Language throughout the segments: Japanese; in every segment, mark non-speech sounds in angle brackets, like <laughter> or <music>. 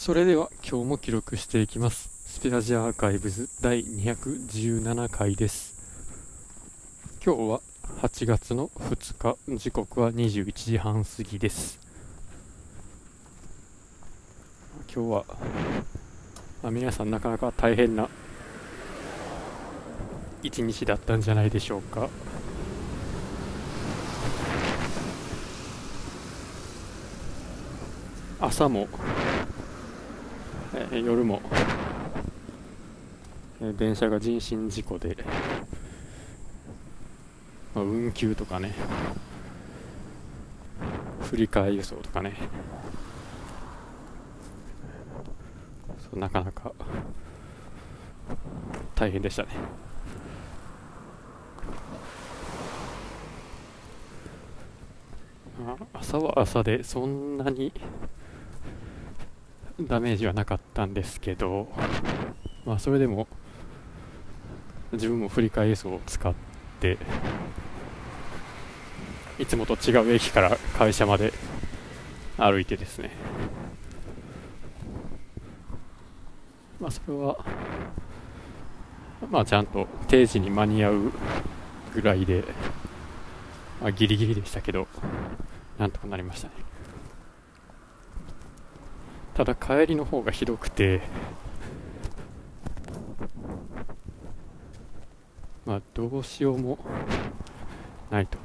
それでは今日も記録していきます。スペアジアアーカイブズ第217回です。今日は8月の2日時刻は21時半過ぎです。今日は、まあ、皆さんなかなか大変な一日だったんじゃないでしょうか。朝も、えー夜も、えー電車が人身事故で、まあ、運休とかね振り替え輸送とかねそうなかなか大変でしたね。朝は朝でそんなにダメージはなかったんですけど、まあ、それでも自分も振り替え輸送を使っていつもと違う駅から会社まで歩いてですね。まあそれはまあちゃんと定時に間に合うぐらいで、まあ、ギリギリでしたけどなんとかなりましたね。ただ帰りの方がひどくて。まあどうしようもないと。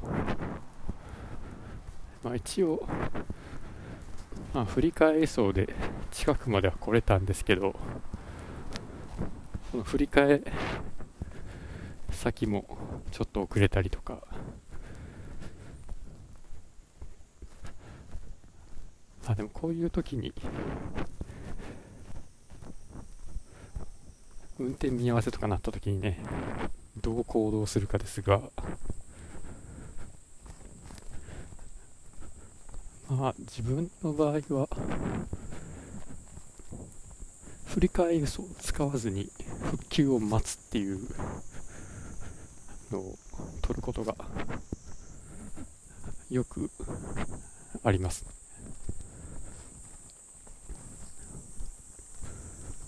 まあ一応まあ振り替え輸送で近くまでは来れたんですけどその振り替え先もちょっと遅れたりとかあでもこういう時に運転見合わせとかなった時にねどう行動するかですがまあ自分の場合は振り替え輸送を使わずに復旧を待つっていうのを取ることがよくあります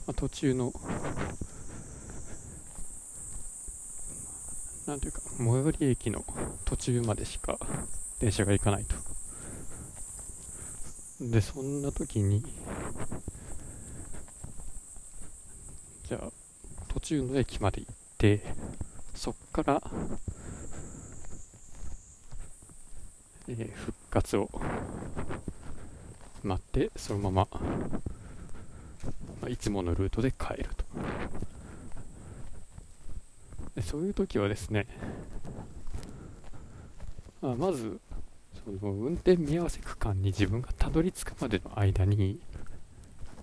まあ途中のなんていうか最寄り駅の途中までしか電車が行かないと。でそんな時にじゃあ途中の駅まで行ってそっから、えー復活を待ってそのまま、いつものルートで帰ると。でそういう時はですね、まあ、まずその運転見合わせ区間に自分がたどり着くまでの間に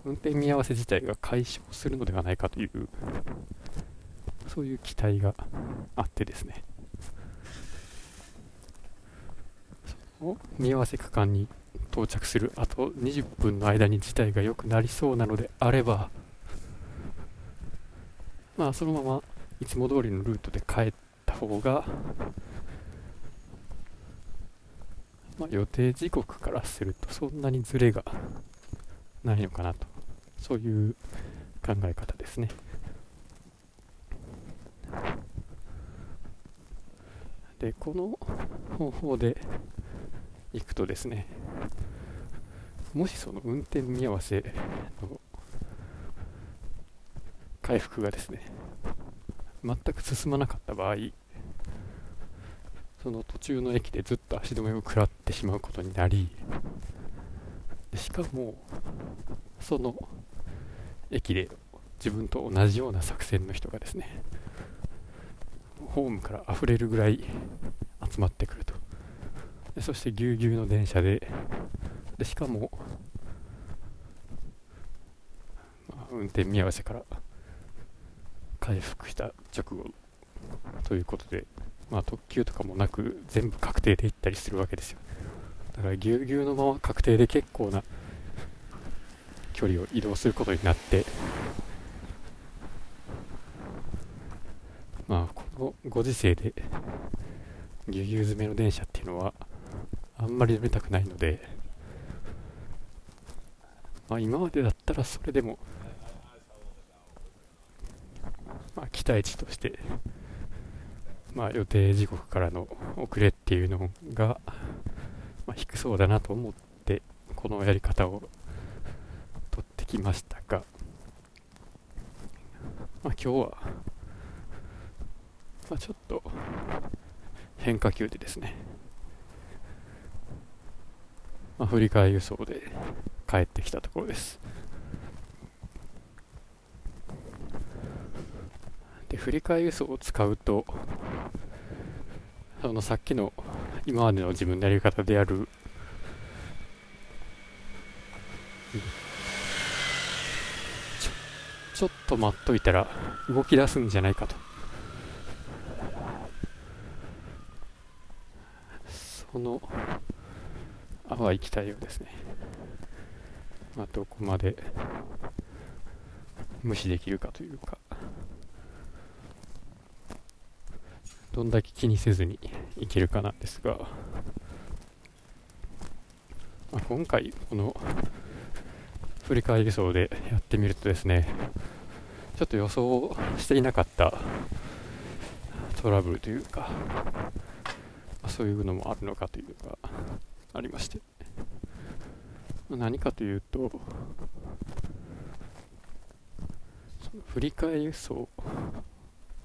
運転見合わせ自体が解消するのではないかというそういう期待があってですね。その見合わせ区間に到着する。あと20分の間に事態が良くなりそうなのであれば。まあそのままいつも通りのルートで帰った方が、まあ、予定時刻からするとそんなにズレがないのかなと。そういう考え方ですね。でこの方法で行くとですねもしその運転見合わせの回復がですね全く進まなかった場合その途中の駅でずっと足止めを食らってしまうことになりでしかもその駅で自分と同じような作戦の人がですねホームから溢れるぐらい集まってくると。でそしてぎゅうぎゅうの電車ででしかも、まあ運転見合わせから回復した直後ということで、まあ、特急とかもなく全部確定で行ったりするわけですよ。だからぎゅうぎゅうのまま確定で結構な距離を移動することになってまあこのご時世でぎゅうぎゅう詰めの電車っていうのはあんまり乗りたくないのでまあ、今までだったらそれでも、ま期待値として、まあ、予定時刻からの遅れっていうのが、まあ、低そうだなと思ってこのやり方を取ってきましたが、まあ、今日は、まあ、ちょっと変化球でですね、まあ、振り替え輸送で帰ってきたところです。で振り替え輸送を使うとそのさっきの今までの自分のやり方であるちょっと待っといたら動き出すんじゃないかと。その淡い期待をですね、まあ、どこまで無視できるかというか。どんだけ気にせずにいけるかなんですが、まあ、今回この振り返り走でやってみるとですねちょっと予想していなかったトラブルというか、まあ、そういうのもあるのかというのがありまして、まあ、何かというとその振り替え輸送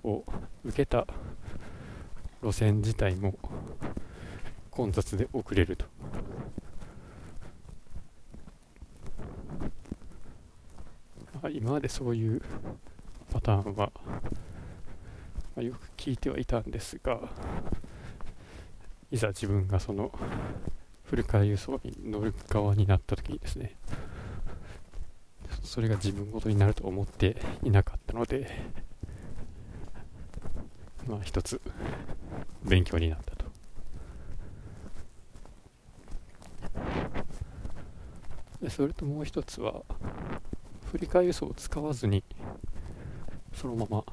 を受けた路線自体も混雑で遅れると。今までそういうパターンは、まあ、よく聞いてはいたんですがいざ自分がそのフルカ輸送に乗る側になった時にですねそれが自分ごとになると思っていなかったのでまあ一つ勉強になったと。でそれともう一つは振り替え輸送を使わずにそのまま、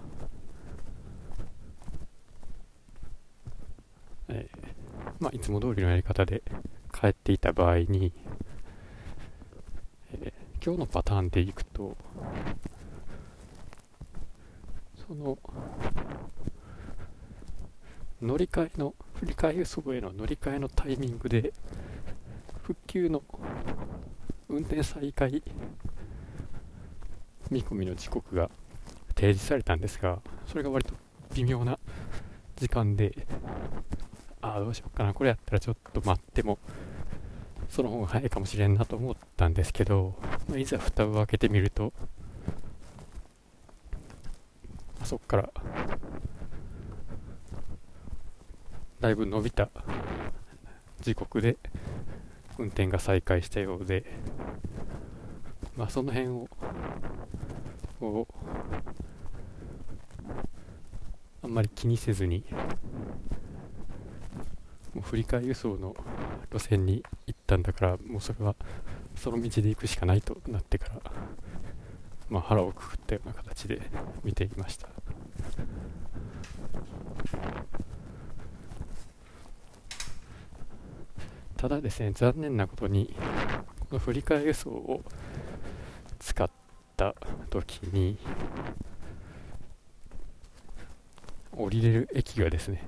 えー、まあ、いつも通りのやり方で帰っていた場合に、えー、今日のパターンでいくとその乗り換えの振り替え輸送への乗り換えのタイミングで復旧の運転再開見込みの時刻が提示されたんですがそれが割と微妙な時間でああどうしようかなこれやったらちょっと待ってもその方が早いかもしれんなと思ったんですけど、まあ、いざ蓋を開けてみるとあそこからだいぶ伸びた時刻で運転が再開したようで、まあ、その辺をこうあんまり気にせずにもう振り替え輸送の路線に行ったんだからもうそれはその道で行くしかないとなってから、まあ、腹をくくったような形で見ていました。ただですね残念なことにこの振り替え輸送を使った時に降りれる駅がですね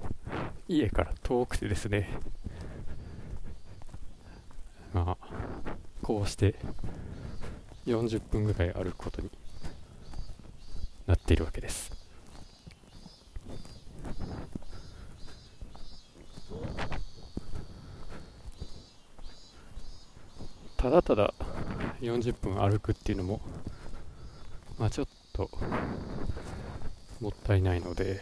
家から遠くてですねまあこうして40分ぐらい歩くことになっているわけですただただ40分歩くっていうのも、まあ、ちょっともったいないので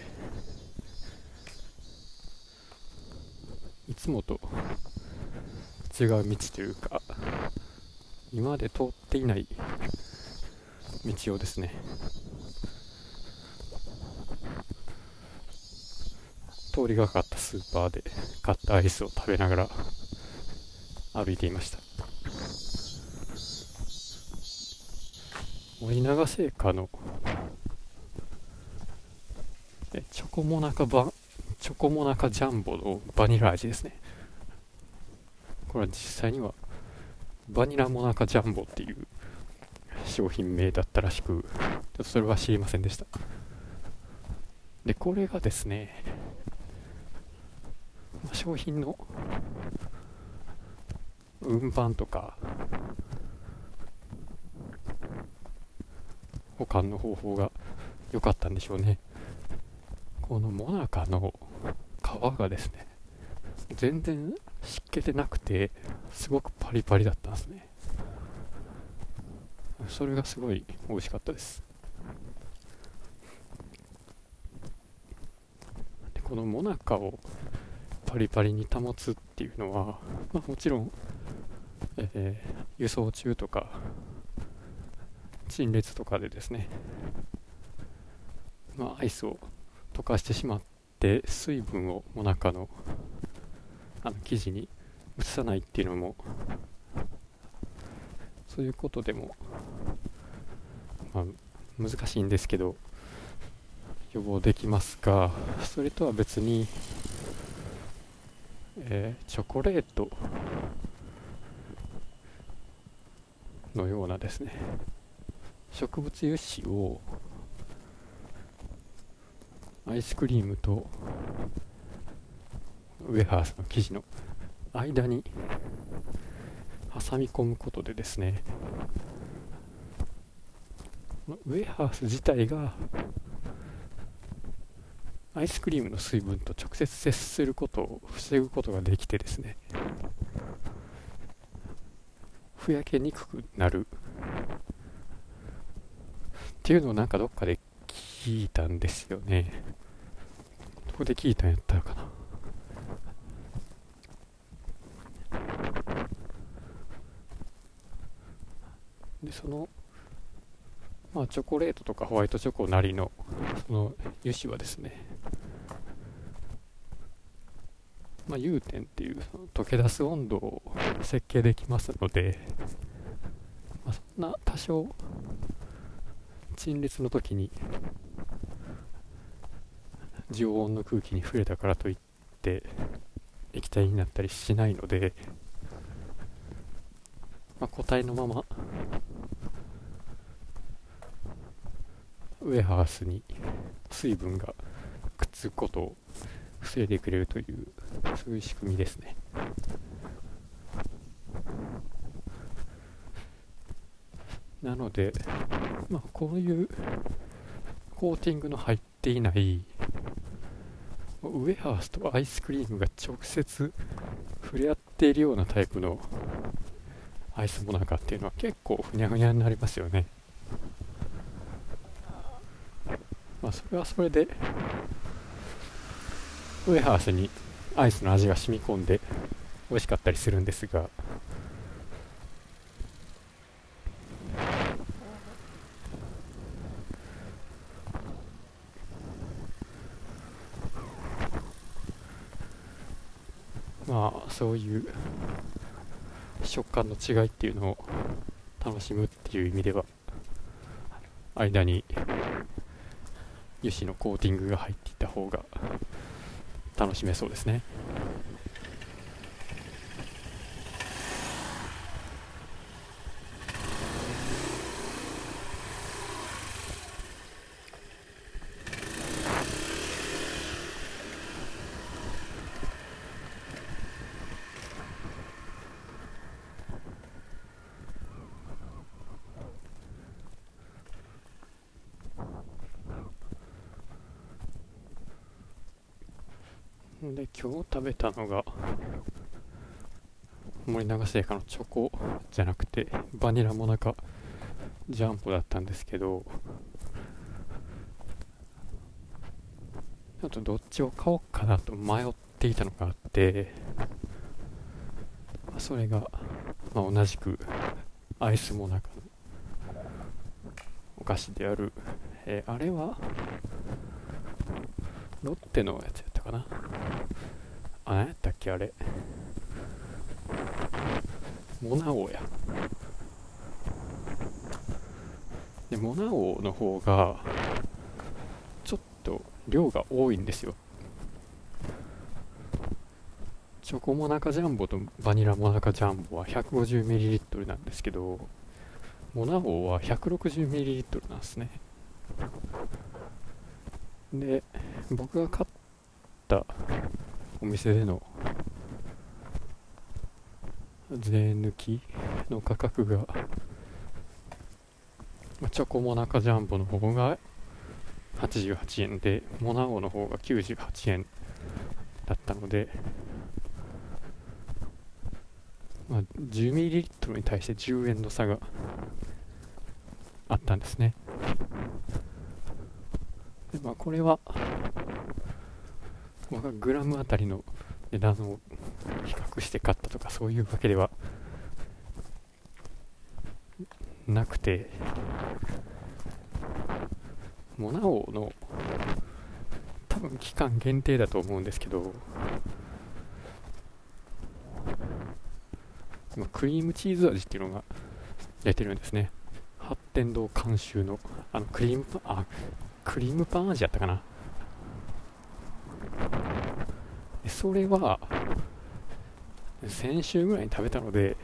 いつもと違う道というか今まで通っていない道をですね通りがかったスーパーで買ったアイスを食べながら歩いていました。森永製菓の。えチョコモナカバチョコモナカジャンボのバニラ味ですね。これは実際にはバニラモナカジャンボっていう商品名だったらしくちょっとそれは知りませんでした。でこれがですね、商品の運搬とか保管の方法が良かったんでしょうね。このモナカの皮がですね全然湿気てなくてすごくパリパリだったんですね。それがすごい美味しかったです。でこのモナカをパリパリに保つっていうのは、まあ、もちろん、えー、輸送中とか陳列とかでですね、まあ、アイスを溶かしてしまって水分をモナカのあの生地に移さないっていうのもそういうことでも、まあ、難しいんですけど予防できますがそれとは別に、えー、チョコレートのようなですね植物油脂をアイスクリームとウエハースの生地の間に挟み込むことでですねウエハース自体がアイスクリームの水分と直接接することを防ぐことができてですねふやけにくくなるっていうのをなんかどっかで聞いたんですよね。どこで聞いたんやったのかな。でそのまあチョコレートとかホワイトチョコなりのその油脂はですねまあ、融点っていう溶け出す温度を設計できますので、まあ、そんな多少陳列の時に常温の空気に触れたからといって液体になったりしないので、まあ、固体のままウエハースに水分がくっつくことを防いでくれるというそういう仕組みですね。なので、まあ、こういうコーティングの入っていないウエハースとアイスクリームが直接触れ合っているようなタイプのアイスモナカっていうのは結構ふにゃふにゃになりますよね。まあそれはそれでウエハースにアイスの味が染み込んで美味しかったりするんですがまあそういう食感の違いっていうのを楽しむっていう意味では間に油脂のコーティングが入っていた方が楽しめそうですね。で今日食べたのが森永製菓のチョコじゃなくてバニラモナカジャンボだったんですけどちょっとどっちを買おうかなと迷っていたのがあってそれが、まあ、同じくアイスモナカのお菓子である、えー、あれはロッテのやつやったかなあ、何やったっけあれ。モナ王や。で、モナ王の方が、ちょっと量が多いんですよ。チョコモナカジャンボとバニラモナカジャンボは 150ml なんですけど、モナ王は 160ml なんですねで僕が買ったお店での税抜きの価格がまあチョコモナカジャンボの方が88円でモナオの方が98円だったので、まあ、10ml に対して10円の差があったんですね。で、まあ、これは、まあ、グラムあたりの値段をして買ったとかそういうわけではなくてモナオの多分期間限定だと思うんですけどクリームチーズ味っていうのが出てるんですね。八天堂監修のあのクリームパンあクリームパン味やったかな。それは先週ぐらいに食べたので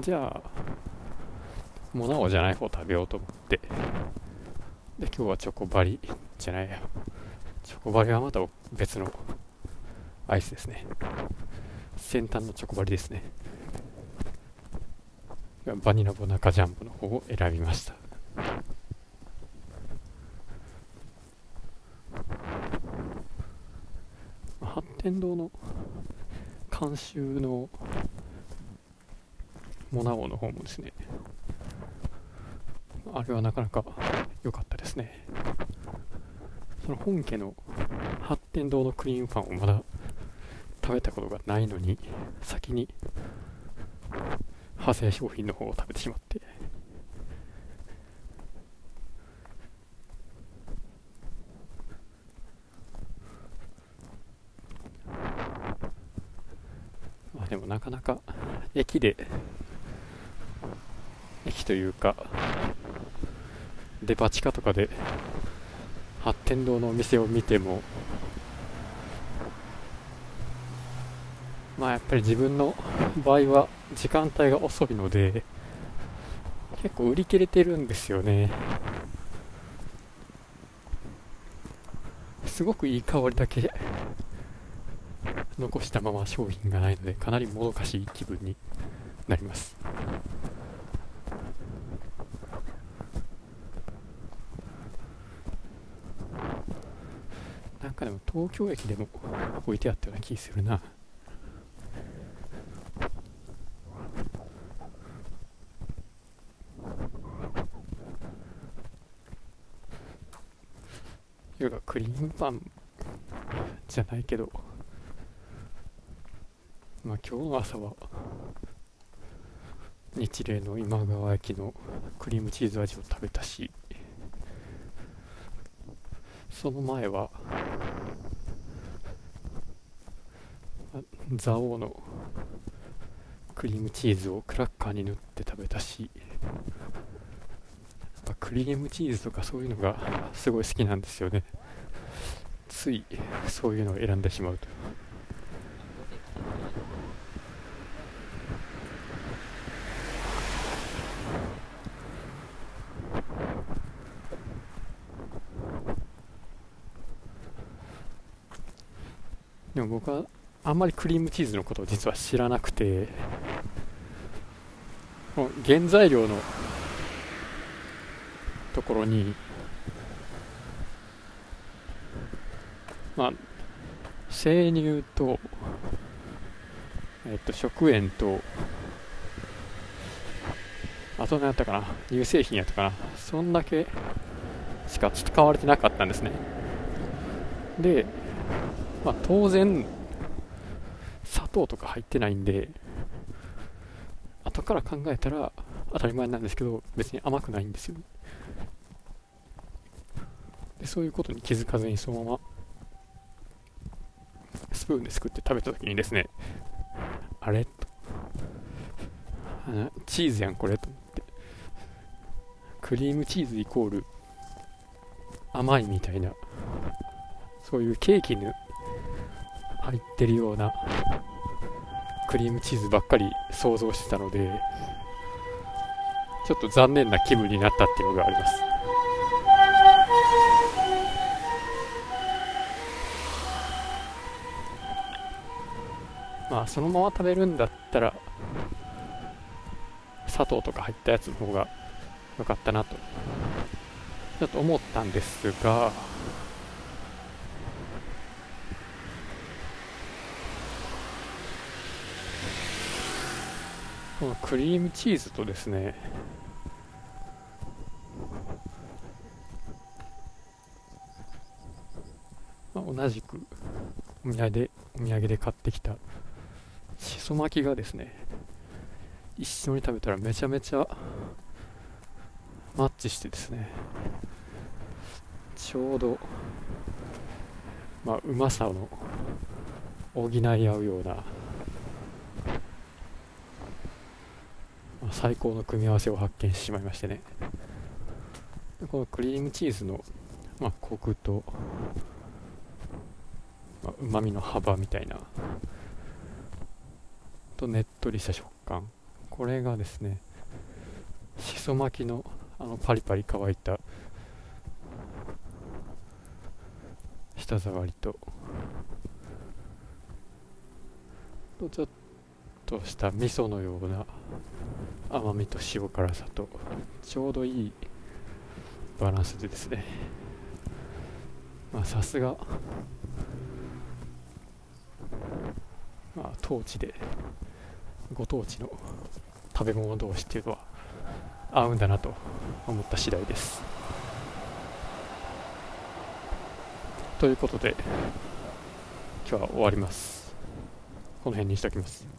じゃあモナオじゃない方食べようと思って。で今日はチョコバリじゃないや。チョコバリはまた別のアイスですね。先端のチョコバリですね。バニラボナカジャンボの方を選びました八天堂の監修のモナオの方もですねあれはなかなか良かったですね。その本家の八天堂のクリームパンをまだ食べたことがないのに先に派生商品の方を食べてしまってまでもなかなか駅で駅というかデパ地下とかで八天堂のお店を見てもまあやっぱり自分の場合は時間帯が遅いので結構売り切れてるんですよね。すごくいい香りだけ残したまま商品がないのでかなりもどかしい気分になります。なんかでも東京駅でも置いてあったような気するな。いうかクリームパンじゃないけど。まあ今日の朝は <laughs> 日例の今川焼きのクリームチーズ味を食べたしその前は蔵王のクリームチーズをクラッカーに塗って食べたしやっぱクリームチーズとかそういうのがすごい好きなんですよね。ついそういうのを選んでしまうとでも僕はあんまりクリームチーズのことを実は知らなくて。原材料のところに。まあ生乳とえっと食塩と。あと何やったかな。乳製品やったかな。そんだけしか使われてなかったんですね。でまあ、当然糖とか入ってないんで後から考えたら当たり前なんですけど別に甘くないんですよでそういうことに気づかずにそのままスプーンですくって食べた時にですねあれ？とあチーズやんこれと思ってクリームチーズイコール甘いみたいなそういうケーキの入ってるようなクリームチーズばっかり想像してたのでちょっと残念な気分になったっていうのがあります。まあそのまま食べるんだったら砂糖とか入ったやつの方が良かったなとちょっと思ったんですがこのクリームチーズとですねまあ、同じくお土産でお土産で買ってきたしそ巻きがですね一緒に食べたらめちゃめちゃマッチしてですねちょうどまあうまさの補い合うような、まあ、最高の組み合わせを発見してしまいましてね。このクリームチーズの、まあ、コクとうまみの幅みたいなとねっとりした食感。これがですねしそ巻きのあのパリパリ乾いた舌触りととちょっとした味噌のような甘みと塩辛さとちょうどいいバランスでですね。まあさすがまあ当地でご当地の食べ物同士っていうのは合うんだなと思った次第です。ということで今日は終わります。この辺にしておきます。